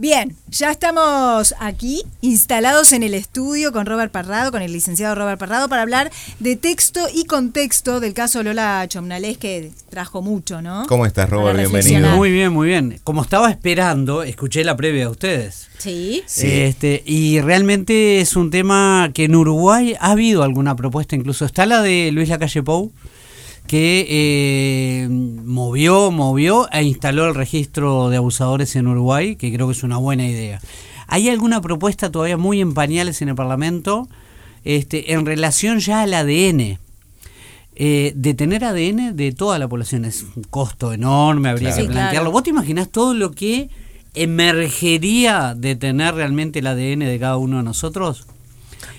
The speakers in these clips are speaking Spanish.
Bien, ya estamos aquí instalados en el estudio con Robert Parrado, con el licenciado Robert Parrado, para hablar de texto y contexto del caso Lola Chomnales, que trajo mucho, ¿no? ¿Cómo estás, Robert? Bienvenido. Muy bien, muy bien. Como estaba esperando, escuché la previa de ustedes. Sí. Sí. Este, y realmente es un tema que en Uruguay ha habido alguna propuesta, incluso está la de Luis Lacalle Pou, que eh, movió, movió e instaló el registro de abusadores en Uruguay, que creo que es una buena idea. ¿Hay alguna propuesta todavía muy en pañales en el Parlamento este, en relación ya al ADN? Eh, de tener ADN de toda la población es un costo enorme, habría Claro. que Sí, plantearlo. claro. ¿Vos te imaginás todo lo que emergería de tener realmente el ADN de cada uno de nosotros?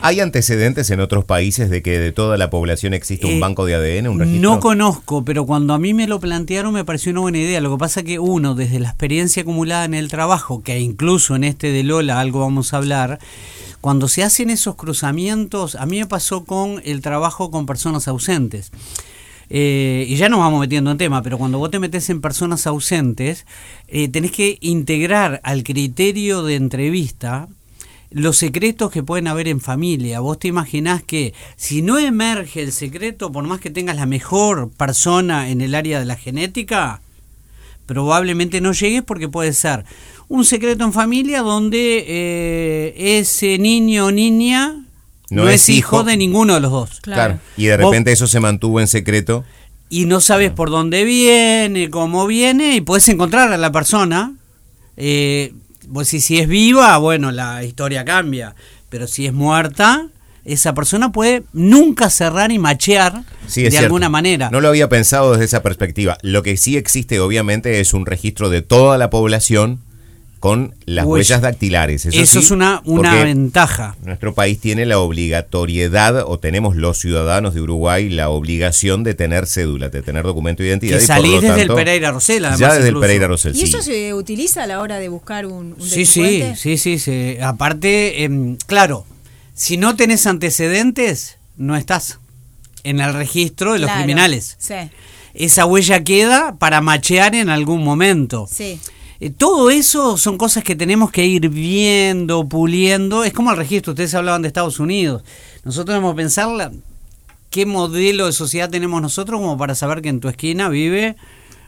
¿Hay antecedentes en otros países de que de toda la población existe un Eh, banco de ADN, un registro? No conozco, pero cuando a mí me lo plantearon me pareció una buena idea. Lo que pasa que uno, desde la experiencia acumulada en el trabajo, que incluso en este de Lola algo vamos a hablar, cuando se hacen esos cruzamientos, a mí me pasó con el trabajo con personas ausentes. Eh, y ya nos vamos metiendo en tema, pero cuando vos te metes en personas ausentes, eh, tenés que integrar al criterio de entrevista los secretos que pueden haber en familia. Vos te imaginás que si no emerge el secreto, por más que tengas la mejor persona en el área de la genética, probablemente no llegues porque puede ser un secreto en familia donde eh, ese niño o niña no, es hijo de ninguno de los dos. Claro. Claro. Y de Vos- repente eso se mantuvo en secreto. y no sabes por dónde viene, cómo viene, y puedes encontrar a la persona. Eh, vos si, si es viva, bueno, la historia cambia, pero si es muerta, esa persona puede nunca cerrar y machear Sí, de cierto. alguna manera. No lo había pensado desde esa perspectiva. Lo que sí existe, obviamente, es un registro de toda la población con las Huella. huellas dactilares. Eso, Eso sí, es una, una ventaja. Nuestro país tiene la obligatoriedad, o tenemos los ciudadanos de Uruguay la obligación de tener cédula, de tener documento de identidad. Que y por salís lo desde el Pereira Rosell, además, Ya desde incluso. el Pereira Rosell, ¿Y sí. eso se utiliza a la hora de buscar un, un Sí, sí, sí, sí, sí. Aparte, em, claro, si no tenés antecedentes, no estás en el registro de los Claro. criminales. Sí, esa huella queda para machear en algún momento. sí. Eh, todo eso son cosas que tenemos que ir viendo, puliendo. Es como el registro, ustedes hablaban de Estados Unidos. Nosotros debemos pensar qué modelo de sociedad tenemos nosotros como para saber que en tu esquina vive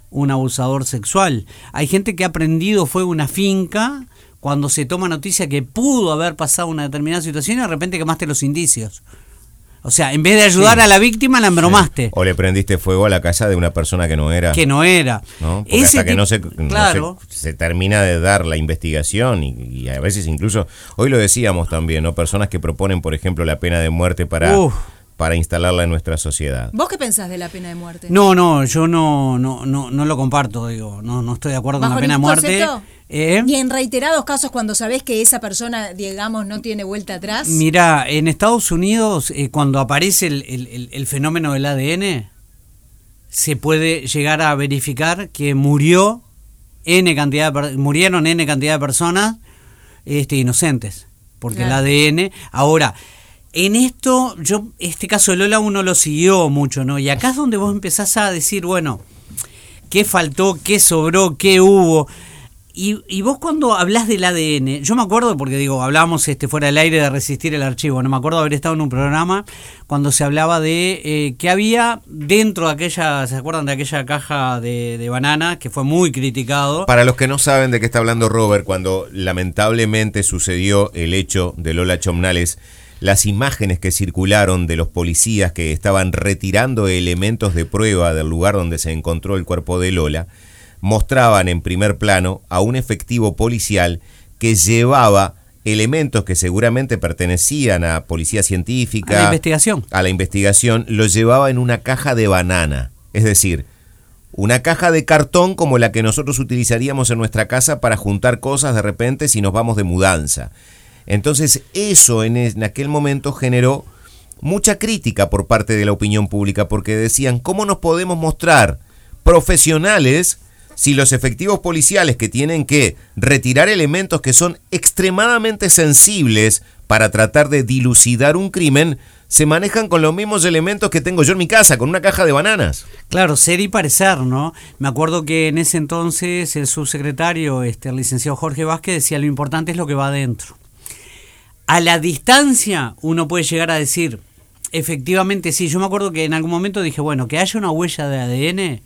un abusador sexual. Hay gente que ha prendido fuego a una finca cuando se toma noticia que pudo haber pasado una determinada situación y de repente quemaste los indicios. O sea, en vez de ayudar Sí. a la víctima, la embromaste. O le prendiste fuego a la casa de una persona que no era. Que no era. ¿no? Porque Ese hasta que no se, no claro. se- se termina de dar la investigación y, y a veces incluso, hoy lo decíamos también, ¿no? Personas que proponen, por ejemplo, la pena de muerte para, Uf. Para instalarla en nuestra sociedad. ¿Vos qué pensás de la pena de muerte? No, no, yo no, no, no, no lo comparto, digo, no, no estoy de acuerdo con ¿Bajo la pena de muerte. Eh, Ni en reiterados casos cuando sabés que esa persona, digamos, no tiene vuelta atrás. Mira, en Estados Unidos, eh, cuando aparece el, el- el- el fenómeno del ADN, se puede llegar a verificar que murió N cantidad de murieron N cantidad de personas este, inocentes. Porque Claro. el ADN. Ahora, en esto, yo, este caso de Lola uno lo siguió mucho, ¿no? Y acá es donde vos empezás a decir, bueno, qué faltó, qué sobró, qué hubo. Y, vos cuando hablas del ADN, yo me acuerdo, porque digo, hablábamos este, fuera del aire de resistir el archivo, no me acuerdo haber estado en un programa cuando se hablaba de eh, que había dentro de aquella, ¿se acuerdan de aquella caja de, de banana que fue muy criticado? Para los que no saben de qué está hablando Robert, cuando lamentablemente sucedió el hecho de Lola Chomnales, las imágenes que circularon de los policías que estaban retirando elementos de prueba del lugar donde se encontró el cuerpo de Lola, mostraban en primer plano a un efectivo policial que llevaba elementos que seguramente pertenecían a policía científica, A la investigación. a la investigación, lo llevaba en una caja de banana. Es decir, una caja de cartón como la que nosotros utilizaríamos en nuestra casa para juntar cosas de repente si nos vamos de mudanza. Entonces eso en, aquel momento generó mucha crítica por parte de la opinión pública porque decían, ¿cómo nos podemos mostrar profesionales si los efectivos policiales que tienen que retirar elementos que son extremadamente sensibles para tratar de dilucidar un crimen se manejan con los mismos elementos que tengo yo en mi casa, con una caja de bananas. Claro, ser y parecer, ¿no? Me acuerdo que en ese entonces el subsecretario, este, el licenciado Jorge Vázquez, decía lo importante es lo que va adentro. A la distancia uno puede llegar a decir, efectivamente sí, yo me acuerdo que en algún momento dije, bueno, que haya una huella de ADN,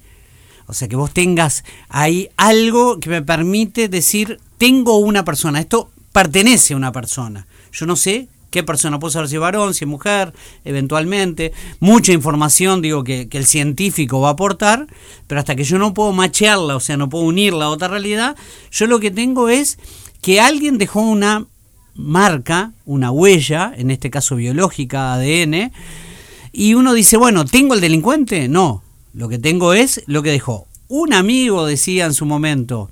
o sea, que vos tengas ahí algo que me permite decir, tengo una persona, esto pertenece a una persona. Yo no sé qué persona, puede saber si es varón, si es mujer, eventualmente. Mucha información, digo, que, que, el científico va a aportar, pero hasta que yo no puedo machearla, o sea, no puedo unirla a otra realidad, yo lo que tengo es que alguien dejó una marca, una huella, en este caso biológica, ADN, y uno dice, bueno, ¿tengo el delincuente? No, lo que tengo es lo que dejó. Un amigo decía en su momento,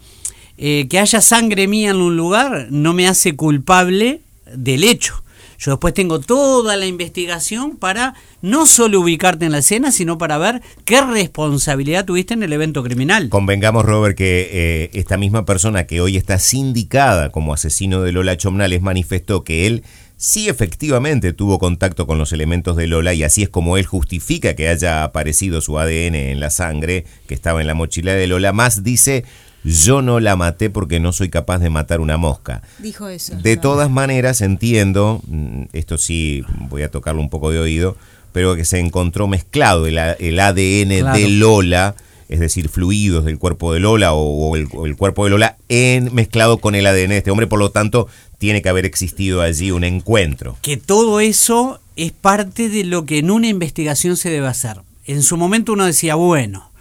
eh, que haya sangre mía en un lugar no me hace culpable del hecho. Yo después tengo toda la investigación para no solo ubicarte en la escena, sino para ver qué responsabilidad tuviste en el evento criminal. Convengamos, Robert, que eh, esta misma persona que hoy está sindicada como asesino de Lola Chomnales manifestó que él sí efectivamente tuvo contacto con los elementos de Lola y así es como él justifica que haya aparecido su ADN en la sangre que estaba en la mochila de Lola, más dice yo no la maté porque no soy capaz de matar una mosca. Dijo eso. De todas maneras, entiendo, mm, esto sí voy a tocarlo un poco de oído, pero que se encontró mezclado el, ADN de Lola, es decir, fluidos del cuerpo de Lola o, el, cuerpo de Lola en, mezclado con el ADN de este hombre, por lo tanto, tiene que haber existido allí un encuentro. Que todo eso es parte de lo que en una investigación se debe hacer. En su momento uno decía, bueno,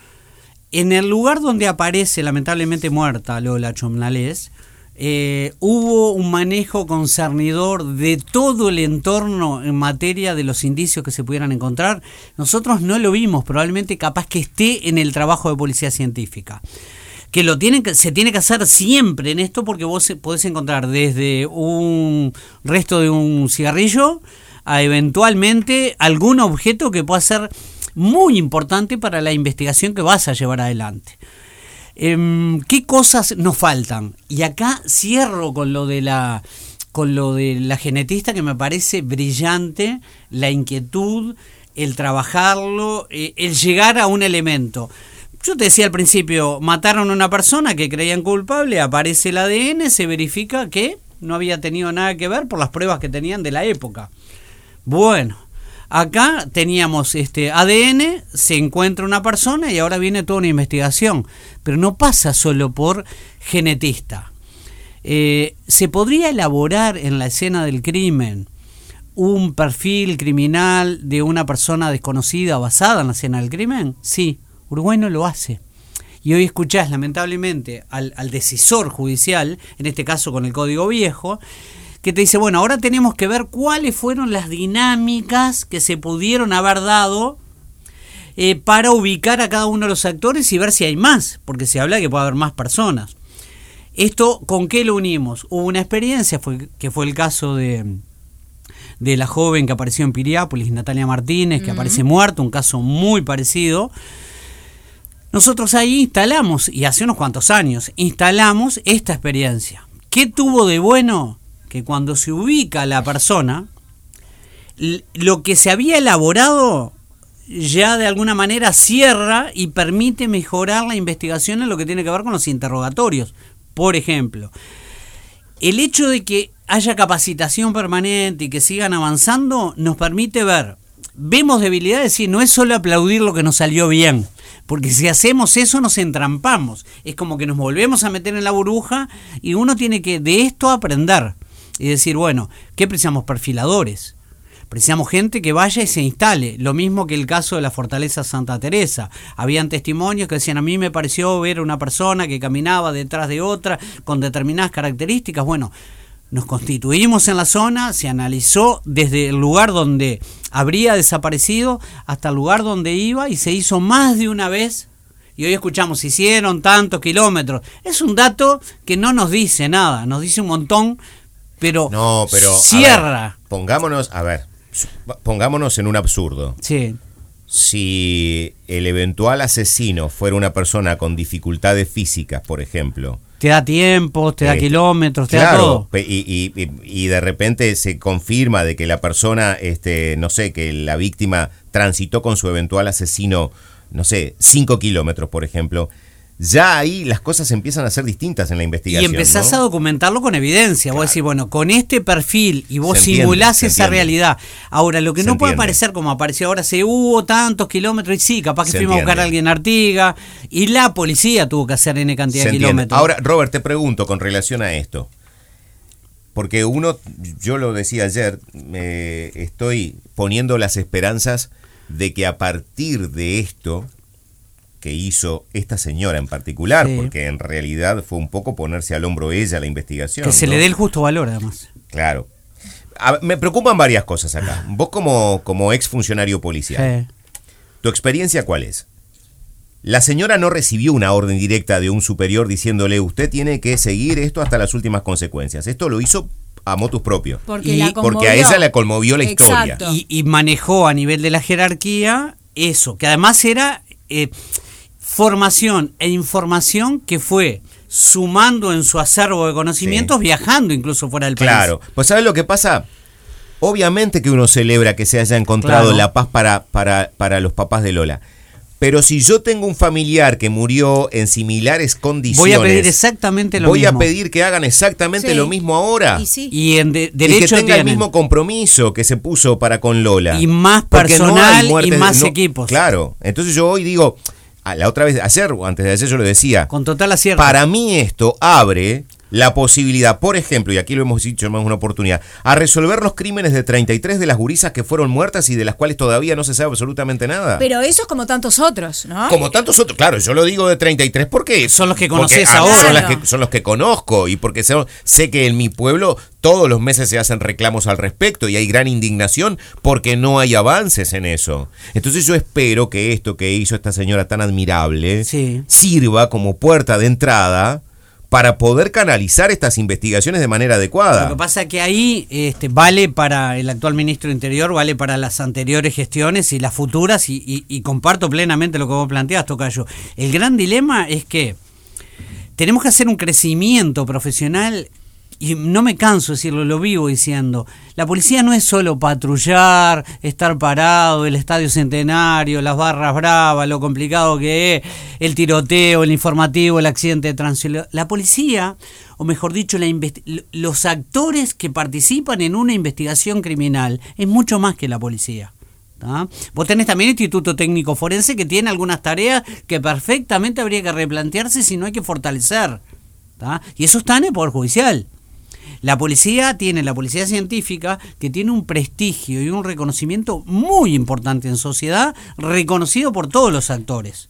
en el lugar donde aparece lamentablemente muerta Lola Chomnales, eh, hubo un manejo concernidor de todo el entorno en materia de los indicios que se pudieran encontrar. Nosotros no lo vimos, probablemente capaz que esté en el trabajo de policía científica. Que lo tienen que, se tiene que hacer siempre en esto porque vos podés encontrar desde un resto de un cigarrillo a eventualmente algún objeto que pueda ser muy importante para la investigación que vas a llevar adelante. Em, ¿Qué cosas nos faltan? Y acá cierro con lo de la con lo de la genetista que me parece brillante, la inquietud, el trabajarlo, eh, el llegar a un elemento. Yo te decía al principio, mataron a una persona que creían culpable, aparece el ADN, se verifica que no había tenido nada que ver por las pruebas que tenían de la época. Bueno, Acá teníamos este ADN, se encuentra una persona y ahora viene toda una investigación, pero no pasa solo por genetista. Eh, ¿Se podría elaborar en la escena del crimen un perfil criminal de una persona desconocida basada en la escena del crimen? Sí, Uruguay no lo hace. Y hoy escuchás lamentablemente al, al decisor judicial, en este caso con el Código Viejo, que te dice, bueno, ahora tenemos que ver cuáles fueron las dinámicas que se pudieron haber dado eh, para ubicar a cada uno de los actores y ver si hay más, porque se habla de que puede haber más personas. ¿Esto con qué lo unimos? Hubo una experiencia, fue, que fue el caso de, de la joven que apareció en Piriápolis, Natalia Martínez, que aparece muerta, un caso muy parecido. Nosotros ahí instalamos, y hace unos cuantos años, instalamos esta experiencia. ¿Qué tuvo de bueno? Que cuando se ubica la persona, lo que se había elaborado ya de alguna manera cierra y permite mejorar la investigación en lo que tiene que ver con los interrogatorios. Por ejemplo, el hecho de que haya capacitación permanente y que sigan avanzando nos permite ver, vemos debilidades y no es solo aplaudir lo que nos salió bien, porque si hacemos eso nos entrampamos, es como que nos volvemos a meter en la burbuja y uno tiene que de esto aprender y decir, bueno, ¿qué precisamos? Perfiladores. Precisamos gente que vaya y se instale. Lo mismo que el caso de la Fortaleza Santa Teresa. Habían testimonios que decían, a mí me pareció ver una persona que caminaba detrás de otra con determinadas características. Bueno, nos constituimos en la zona, se analizó desde el lugar donde habría desaparecido hasta el lugar donde iba y se hizo más de una vez. Y hoy escuchamos, hicieron tantos kilómetros. Es un dato que no nos dice nada, nos dice un montón pero, no, pero cierra. pongámonos, a ver, pongámonos en un absurdo. Sí. Si el eventual asesino fuera una persona con dificultades físicas, por ejemplo, Te da tiempo, te da Este, kilómetros, te da todo. Y, y- y- y de repente se confirma de que la persona, este, no sé, que la víctima transitó con su eventual asesino, no sé, 5 kilómetros, por ejemplo. Ya ahí las cosas empiezan a ser distintas en la Y investigación. empezás ¿no? a documentarlo con evidencia. Vos decís, bueno, con este perfil y vos entiende, simulás esa realidad. Ahora, lo que Se no puede entiende. parecer como apareció ahora, se hubo tantos kilómetros y sí, capaz que Se fuimos a buscar a alguien en Artiga y la policía tuvo que hacer N cantidad Se de kilómetros. Ahora, Robert, te pregunto con relación a esto. Porque uno, yo lo decía ayer, me estoy poniendo las esperanzas de que a partir de esto que hizo esta señora en particular, Sí. porque en realidad fue un poco ponerse al hombro ella la investigación. que se ¿no? le dé el justo valor, además. Claro. A- me preocupan varias cosas acá. Vos como, como ex funcionario policial, Sí. ¿Tu experiencia cuál es? La señora no recibió una orden directa de un superior diciéndole usted tiene que seguir esto hasta las últimas consecuencias. Esto lo hizo a motus propio. Porque, Y- la porque a ella le conmovió la historia. Y manejó a nivel de la jerarquía eso, que además era eh, formación e información que fue sumando en su acervo de conocimientos, Sí. viajando incluso fuera del país. Claro. Pues ¿sabes lo que pasa? Obviamente que uno celebra que se haya encontrado Claro. la paz para, para, para los papás de Lola. Pero si yo tengo un familiar que murió en similares condiciones, Voy a pedir exactamente lo voy mismo. a pedir que hagan exactamente Sí. lo mismo ahora. Y sí. Y en de- y que tenga el mismo compromiso que se puso para con Lola. Y más Porque no hay personal y más no- equipos. Claro. Entonces yo hoy digo, a la otra vez, ayer o antes de ayer yo lo decía, Con total acierto. para mí esto abre la posibilidad, por ejemplo, y aquí lo hemos dicho en más una oportunidad, a resolver los crímenes de 33 de las gurisas que fueron muertas y de las cuales todavía no se sabe absolutamente nada. Pero eso es como tantos otros, ¿no? Como tantos otros, claro, yo lo digo de 33 porque Son los que conoces ah, ahora. Son, las que- son los que conozco y porque sé, sé que en mi pueblo todos los meses se hacen reclamos al respecto y hay gran indignación porque no hay avances en eso. Entonces yo espero que esto que hizo esta señora tan admirable Sí. sirva como puerta de entrada para poder canalizar estas investigaciones de manera adecuada. Lo que pasa es que ahí este, vale para el actual ministro de Interior, vale para las anteriores gestiones y las futuras, y, y- comparto plenamente lo que vos planteas, Tocayo. El gran dilema es que tenemos que hacer un crecimiento profesional y no me canso de decirlo, lo vivo diciendo. La policía no es solo patrullar, estar parado, el estadio centenario, las barras bravas, lo complicado que es, el tiroteo, el informativo, el accidente de tránsito. La policía, o mejor dicho, la los actores que participan en una investigación criminal, es mucho más que la policía. ¿tá? Vos tenés también el Instituto Técnico Forense que tiene algunas tareas que perfectamente habría que replantearse si no hay que fortalecer. Y eso está en el Poder Judicial. La policía tiene, la policía científica, que tiene un prestigio y un reconocimiento muy importante en sociedad, reconocido por todos los actores.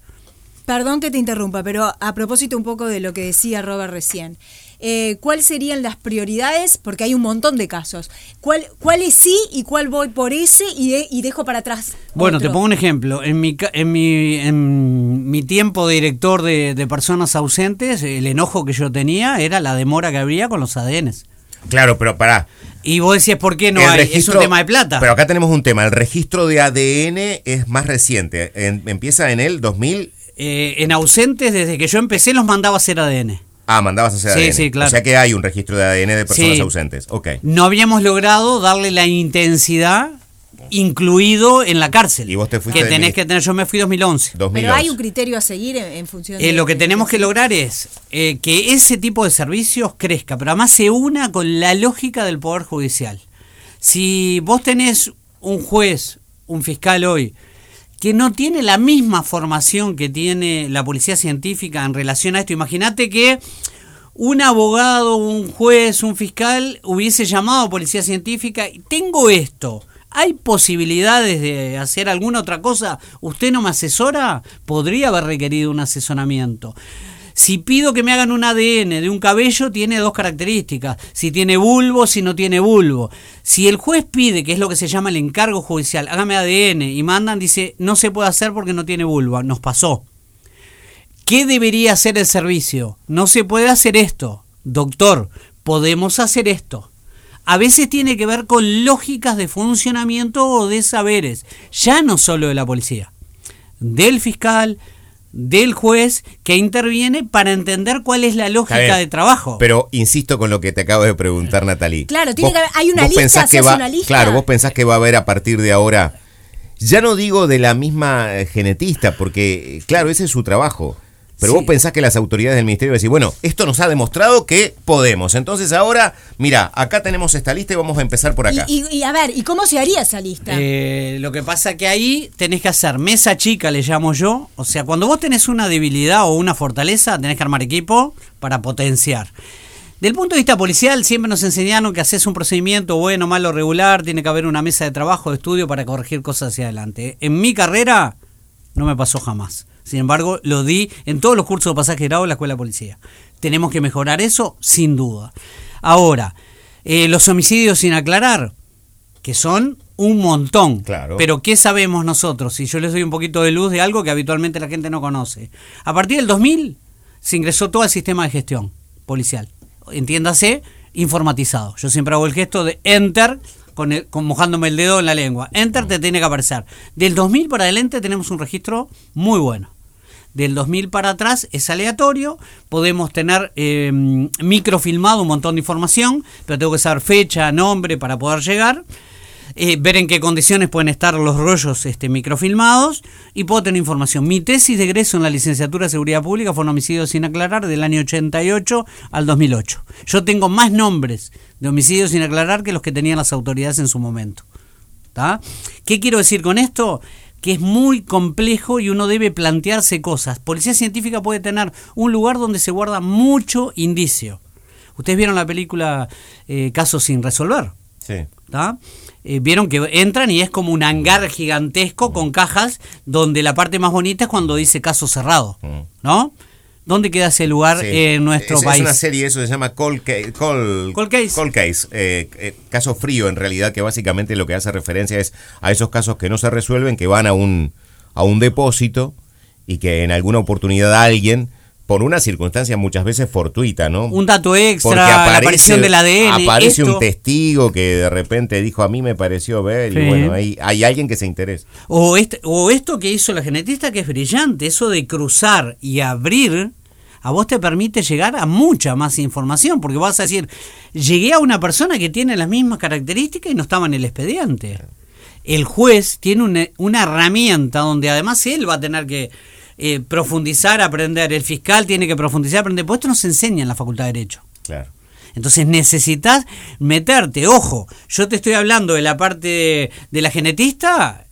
Perdón que te interrumpa, pero a propósito un poco de lo que decía Robert recién, eh, ¿cuáles serían las prioridades? Porque hay un montón de casos. ¿Cuál, ¿Cuál es sí y cuál voy por ese y, de- y dejo para atrás? Bueno, otro? te pongo un ejemplo. En mi, en mi, en mi tiempo de director de, de personas ausentes, el enojo que yo tenía era la demora que habría con los ADNs. Claro, pero pará. Y vos decías, ¿por qué no El hay? es un tema de plata. Pero acá tenemos un tema. El registro de ADN es más reciente. En- empieza en el 2000. Eh, en ausentes, desde que yo empecé, los mandaba a hacer ADN. Ah, mandabas a hacer Sí, ADN. sí, claro. O sea que hay un registro de ADN de personas Sí. ausentes. Ok. No habíamos logrado darle la intensidad incluido en la cárcel. Y vos te fuiste Que de tenés que tener, yo me fui 2011. 2011. Pero hay un criterio a seguir en, en función de... Eh, lo que tenemos que lograr es eh, que ese tipo de servicios crezca, pero además se una con la lógica del Poder Judicial. Si vos tenés un juez, un fiscal hoy, que no tiene la misma formación que tiene la policía científica en relación a esto, imagínate que un abogado, un juez, un fiscal hubiese llamado a policía científica y tengo esto. ¿Hay posibilidades de hacer alguna otra cosa? ¿Usted no me asesora? Podría haber requerido un asesoramiento. Si pido que me hagan un ADN de un cabello, tiene dos características. Si tiene bulbo, si no tiene bulbo. Si el juez pide, que es lo que se llama el encargo judicial, hágame ADN y mandan, dice, no se puede hacer porque no tiene bulbo. Nos pasó. ¿Qué debería hacer el servicio? No se puede hacer esto. Doctor, podemos hacer esto. A veces tiene que ver con lógicas de funcionamiento o de saberes, ya no solo de la policía, del fiscal, del juez que interviene para entender cuál es la lógica de trabajo. Pero insisto con lo que te acabo de preguntar, Natalie. Claro, tiene que haber- hay una lista, que va, una lista. Claro, vos pensás que va a haber a partir de ahora. Ya no digo de la misma eh, genetista, porque, eh, claro, ese es su trabajo. Pero Sí. vos pensás que las autoridades del ministerio decir, bueno, esto nos ha demostrado que podemos. Entonces ahora, mira, acá tenemos esta lista y vamos a empezar por acá. Y, y- y a ver, ¿y cómo se haría esa lista? Eh, lo que pasa que ahí tenés que hacer mesa chica, le llamo yo. O sea, cuando vos tenés una debilidad o una fortaleza, tenés que armar equipo para potenciar. Del punto de vista policial, siempre nos enseñaron que haces un procedimiento bueno, malo, regular, tiene que haber una mesa de trabajo, de estudio para corregir cosas hacia adelante. En mi carrera no me pasó jamás. Sin embargo, lo di en todos los cursos de pasaje grado de la escuela de policía. Tenemos que mejorar eso, sin duda. Ahora, eh, los homicidios sin aclarar, que son un montón. Claro. Pero ¿qué sabemos nosotros? Si yo les doy un poquito de luz de algo que habitualmente la gente no conoce. A partir del 2000 se ingresó todo el sistema de gestión policial. Entiéndase, informatizado. Yo siempre hago el gesto de enter con, el- con mojándome el dedo en la lengua. Enter te tiene que aparecer. Del 2000 para adelante tenemos un registro muy bueno. Del 2000 para atrás es aleatorio, podemos tener eh, microfilmado un montón de información, pero tengo que saber fecha, nombre para poder llegar, eh, ver en qué condiciones pueden estar los rollos este, microfilmados y puedo tener información. Mi tesis de egreso en la licenciatura de Seguridad Pública fue un homicidio sin aclarar del año 88 al 2008. Yo tengo más nombres de homicidios sin aclarar que los que tenían las autoridades en su momento. ¿Tá? ¿Qué quiero decir con esto? Que es muy complejo y uno debe plantearse cosas. Policía científica puede tener un lugar donde se guarda mucho indicio. Ustedes vieron la película eh, Casos sin resolver. Sí. Eh, vieron que entran y es como un hangar gigantesco con cajas donde la parte más bonita es cuando dice caso cerrado. Mm. ¿No? ¿Dónde queda ese lugar Sí. en nuestro es, país? Es una serie, eso se llama Cold, Ca- Cold- Cold Case. Cold Case, eh, eh, caso frío en realidad, que básicamente lo que hace referencia es a esos casos que no se resuelven, que van a un, a un depósito y que en alguna oportunidad alguien, por una circunstancia muchas veces fortuita, ¿no? Un dato extra, Porque la aparece- aparición del ADN. Aparece esto. un testigo que de repente dijo a mí me pareció ver Sí. y bueno, hay, hay alguien que se interesa. O, este, o esto que hizo la genetista que es brillante, eso de cruzar y abrir, a vos te permite llegar a mucha más información, porque vas a decir, llegué a una persona que tiene las mismas características y no estaba en el expediente. El juez tiene una, una herramienta donde además él va a tener que eh, profundizar, aprender, el fiscal tiene que profundizar, aprender, pues esto no se enseña en la Facultad de Derecho. Claro. Entonces necesitas meterte, ojo, yo te estoy hablando de la parte de, de la genetista,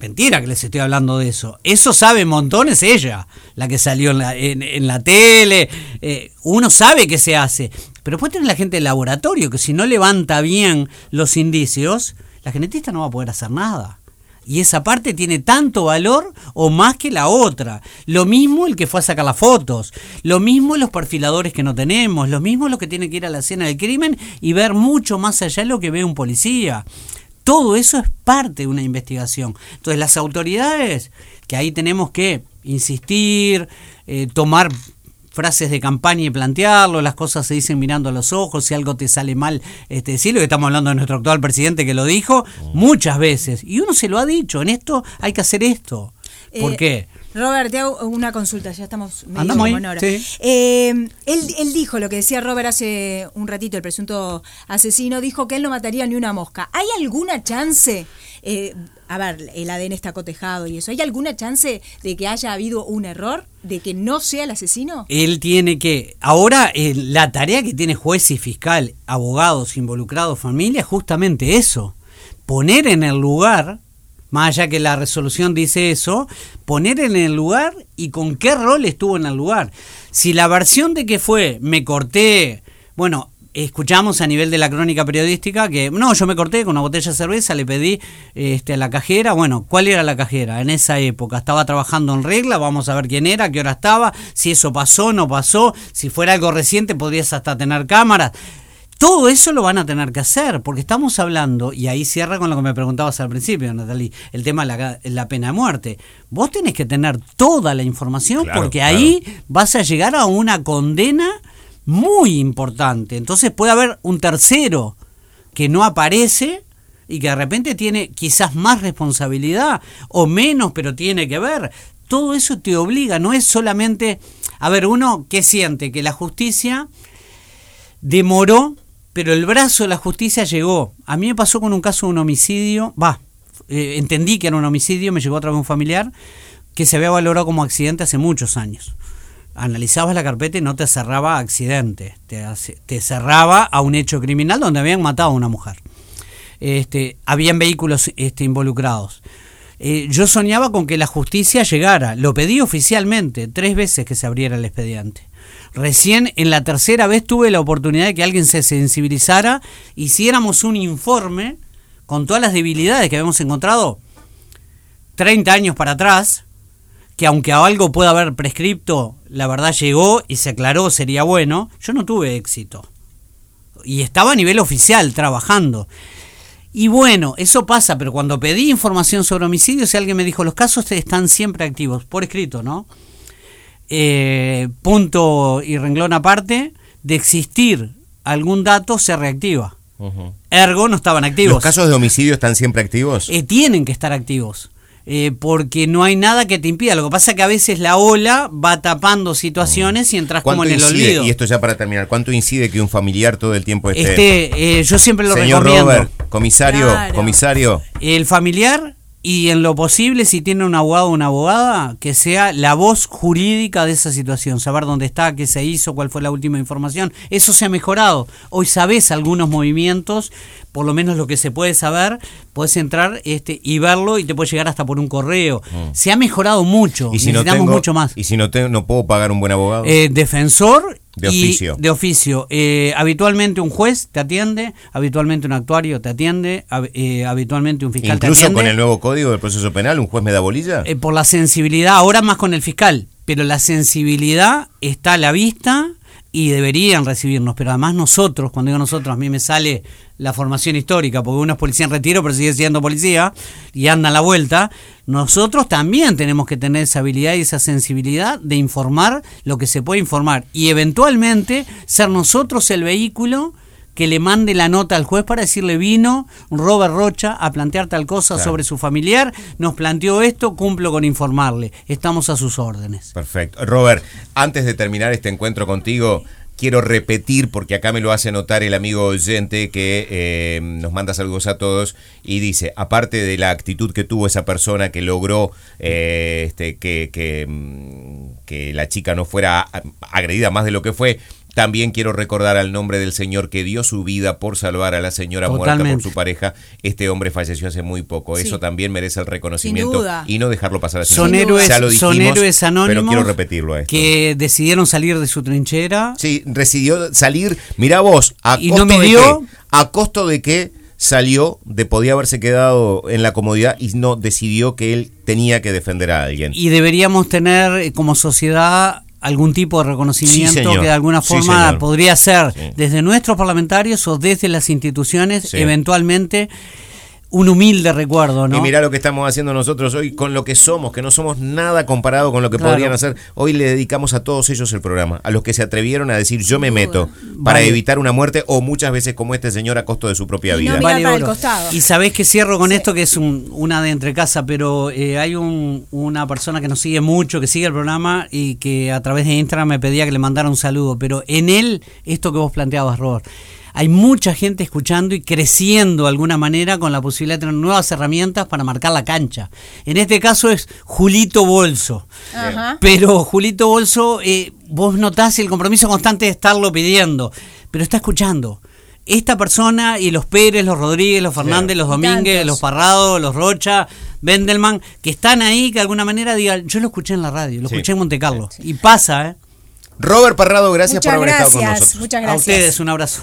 mentira que les estoy hablando de eso, eso sabe montones ella, la que salió en la, en, en la tele, eh, uno sabe que se hace, pero después tenés la gente del laboratorio que si no levanta bien los indicios, la genetista no va a poder hacer nada. Y esa parte tiene tanto valor o más que la otra. Lo mismo el que fue a sacar las fotos. Lo mismo los perfiladores que no tenemos. Lo mismo los que tienen que ir a la escena del crimen y ver mucho más allá de lo que ve un policía. Todo eso es parte de una investigación. Entonces las autoridades, que ahí tenemos que insistir, eh, tomar frases de campaña y plantearlo, las cosas se dicen mirando a los ojos, si algo te sale mal, este, decirlo, que estamos hablando de nuestro actual presidente que lo dijo muchas veces, y uno se lo ha dicho, en esto hay que hacer esto. ¿Por Eh, qué? Robert, te hago una consulta, ya estamos medio Andamos ahí, hora. sí. Eh, él, él dijo lo que decía Robert hace un ratito, el presunto asesino, dijo que él no mataría ni una mosca. ¿Hay alguna chance, eh, a ver, el ADN está cotejado y eso, ¿hay alguna chance de que haya habido un error, de que no sea el asesino? Él tiene que, ahora eh, la tarea que tiene juez y fiscal, abogados involucrados, familia, es justamente eso, poner en el lugar, más allá que la resolución dice eso, poner en el lugar y con qué rol estuvo en el lugar. Si la versión de que fue, me corté, bueno, escuchamos a nivel de la crónica periodística que no, yo me corté con una botella de cerveza, le pedí este, a la cajera, bueno, ¿cuál era la cajera en esa época? Estaba trabajando en regla, vamos a ver quién era, qué hora estaba, si eso pasó, no pasó, si fuera algo reciente podrías hasta tener cámaras. Todo eso lo van a tener que hacer, porque estamos hablando, y ahí cierra con lo que me preguntabas al principio, Natalie, el tema de la, la pena de muerte. Vos tenés que tener toda la información, Claro, porque claro. ahí vas a llegar a una condena muy importante. Entonces puede haber un tercero que no aparece y que de repente tiene quizás más responsabilidad o menos, pero tiene que ver. todo eso te obliga, no es solamente, a ver, uno que siente que la justicia demoró, pero el brazo de la justicia llegó. A mí me pasó con un caso de un homicidio, va, eh, entendí que era un homicidio, me llegó a través de un familiar que se había valorado como accidente hace muchos años. Analizabas la carpeta y no te cerraba accidente, te, te cerraba a un hecho criminal donde habían matado a una mujer. Este, habían vehículos este, involucrados. Eh, yo soñaba con que la justicia llegara, lo pedí oficialmente, tres veces que se abriera el expediente. Recién en la tercera vez tuve la oportunidad de que alguien se sensibilizara, hiciéramos un informe con todas las debilidades que habíamos encontrado 30 años para atrás, que aunque algo pueda haber prescripto, la verdad llegó y se aclaró, sería bueno, yo no tuve éxito. Y estaba a nivel oficial trabajando. Y bueno, eso pasa, pero cuando pedí información sobre homicidios, si alguien me dijo, los casos están siempre activos, por escrito, ¿no? Eh, punto y renglón aparte, de existir algún dato se reactiva. Ergo no estaban activos. ¿Los casos de homicidio están siempre activos? Eh, tienen que estar activos. Eh, porque no hay nada que te impida. Lo que pasa es que a veces la ola va tapando situaciones y entras como en el olvido. Y esto ya para terminar, ¿cuánto incide que un familiar todo el tiempo esté? Este, yo siempre lo Señor recomiendo. Robert, comisario, comisario. El familiar y en lo posible, si tiene un abogado o una abogada, que sea la voz jurídica de esa situación, saber dónde está, qué se hizo, cuál fue la última información. Eso se ha mejorado. Hoy sabes algunos movimientos, por lo menos lo que se puede saber, puedes entrar este, y verlo y te puede llegar hasta por un correo. Mm. Se ha mejorado mucho, ¿Y si necesitamos mucho más. ¿Y si no, no puedo pagar un buen abogado? Eh, defensor de oficio. de oficio. Eh, habitualmente un juez te atiende, habitualmente un actuario te atiende, eh, habitualmente un fiscal te atiende. Incluso con el nuevo código del proceso penal, un juez me da bolilla. Eh, por la sensibilidad, ahora más con el fiscal, pero la sensibilidad está a la vista y deberían recibirnos, pero además nosotros, cuando digo nosotros, a mí me sale la formación histórica, porque uno es policía en retiro, pero sigue siendo policía y anda a la vuelta, nosotros también tenemos que tener esa habilidad y esa sensibilidad de informar lo que se puede informar y eventualmente ser nosotros el vehículo que le mande la nota al juez para decirle vino Robert Rocha a plantear tal cosa sobre su familiar, nos planteó esto, cumplo con informarle, estamos a sus órdenes. Perfecto. Robert, antes de terminar este encuentro contigo, quiero repetir, porque acá me lo hace notar el amigo oyente que eh, nos manda saludos a todos y dice, aparte de la actitud que tuvo esa persona que logró eh, este, que, que, mm, que la chica no fuera agredida más de lo que fue, también quiero recordar al nombre del señor que dio su vida por salvar a la señora muerta por su pareja. Este hombre falleció hace muy poco. Eso también merece el reconocimiento y no dejarlo pasar así. Son héroes, son héroes anónimos pero quiero repetirlo que decidieron salir de su trinchera. Sí, decidió salir. Mira vos, a y costo no de a costo de que salió de podía haberse quedado en la comodidad y no decidió que él tenía que defender a alguien. Y deberíamos tener eh, como sociedad algún tipo de reconocimiento que de alguna forma podría ser desde nuestros parlamentarios o desde las instituciones eventualmente un humilde recuerdo, ¿no? Y mira lo que estamos haciendo nosotros hoy con lo que somos, que no somos nada comparado con lo que podrían hacer. Hoy le dedicamos a todos ellos el programa, a los que se atrevieron a decir yo me meto para evitar una muerte o muchas veces como este señor a costo de su propia vida. y sabés que cierro con esto que es una de entre casa, pero eh, hay una persona que nos sigue mucho, que sigue el programa y que a través de Instagram me pedía que le mandara un saludo, pero en él esto que vos planteabas, Robert hay mucha gente escuchando y creciendo de alguna manera con la posibilidad de tener nuevas herramientas para marcar la cancha. En este caso es Julito Bolso. Pero Julito Bolso, eh, vos notás el compromiso constante de estarlo pidiendo, pero está escuchando esta persona y los Pérez, los Rodríguez, los Fernández, los Domínguez, los Parrado, los Rocha, Bendelman, que están ahí, que de alguna manera digan, yo lo escuché en la radio, lo escuché en Monte Carlo. Y pasa, ¿eh? Robert Parrado, gracias por haber estado con nosotros. Muchas gracias. A ustedes, un abrazo.